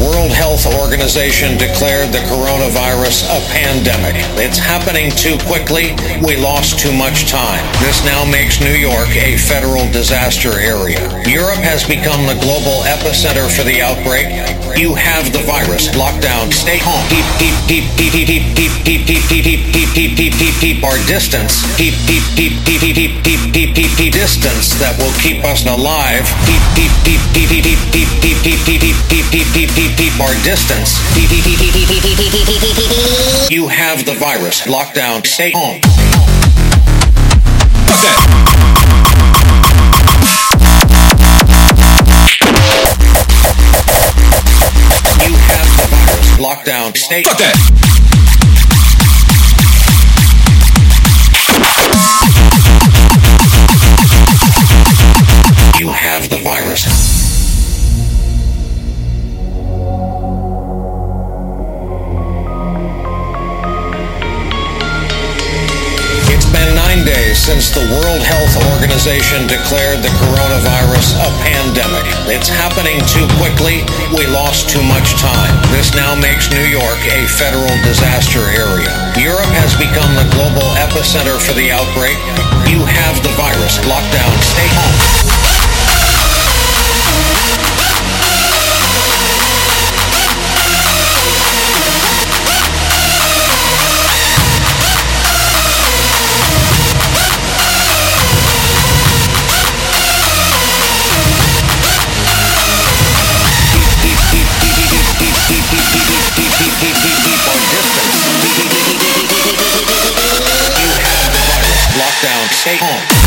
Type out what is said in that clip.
World Health Organization declared the coronavirus a pandemic. It's happening too quickly. We lost too much time. This now makes New York a federal disaster area. Europe has become the global epicenter for the outbreak. You have the virus. Lockdown. Stay home. Keep, keep, keep, keep, keep, keep, keep, keep, keep, keep, keep, keep, keep, keep, keep our distance. Keep, keep, keep, keep, keep, keep, keep, keep, keep distance that will keep us alive. Keep, keep, keep, keep, keep, keep, keep, keep, keep, keep, keep, keep our distance. You have the virus. Lockdown. Stay home. Fuck that. You have the virus. Lockdown. Stay. Fuck that. Since the World Health Organization declared the coronavirus a pandemic. It's happening too quickly. We lost too much time. This now makes New York a federal disaster area. Europe has become the global epicenter for the outbreak. You have the virus. Lockdown. Stay home. Lockdown. Stay home.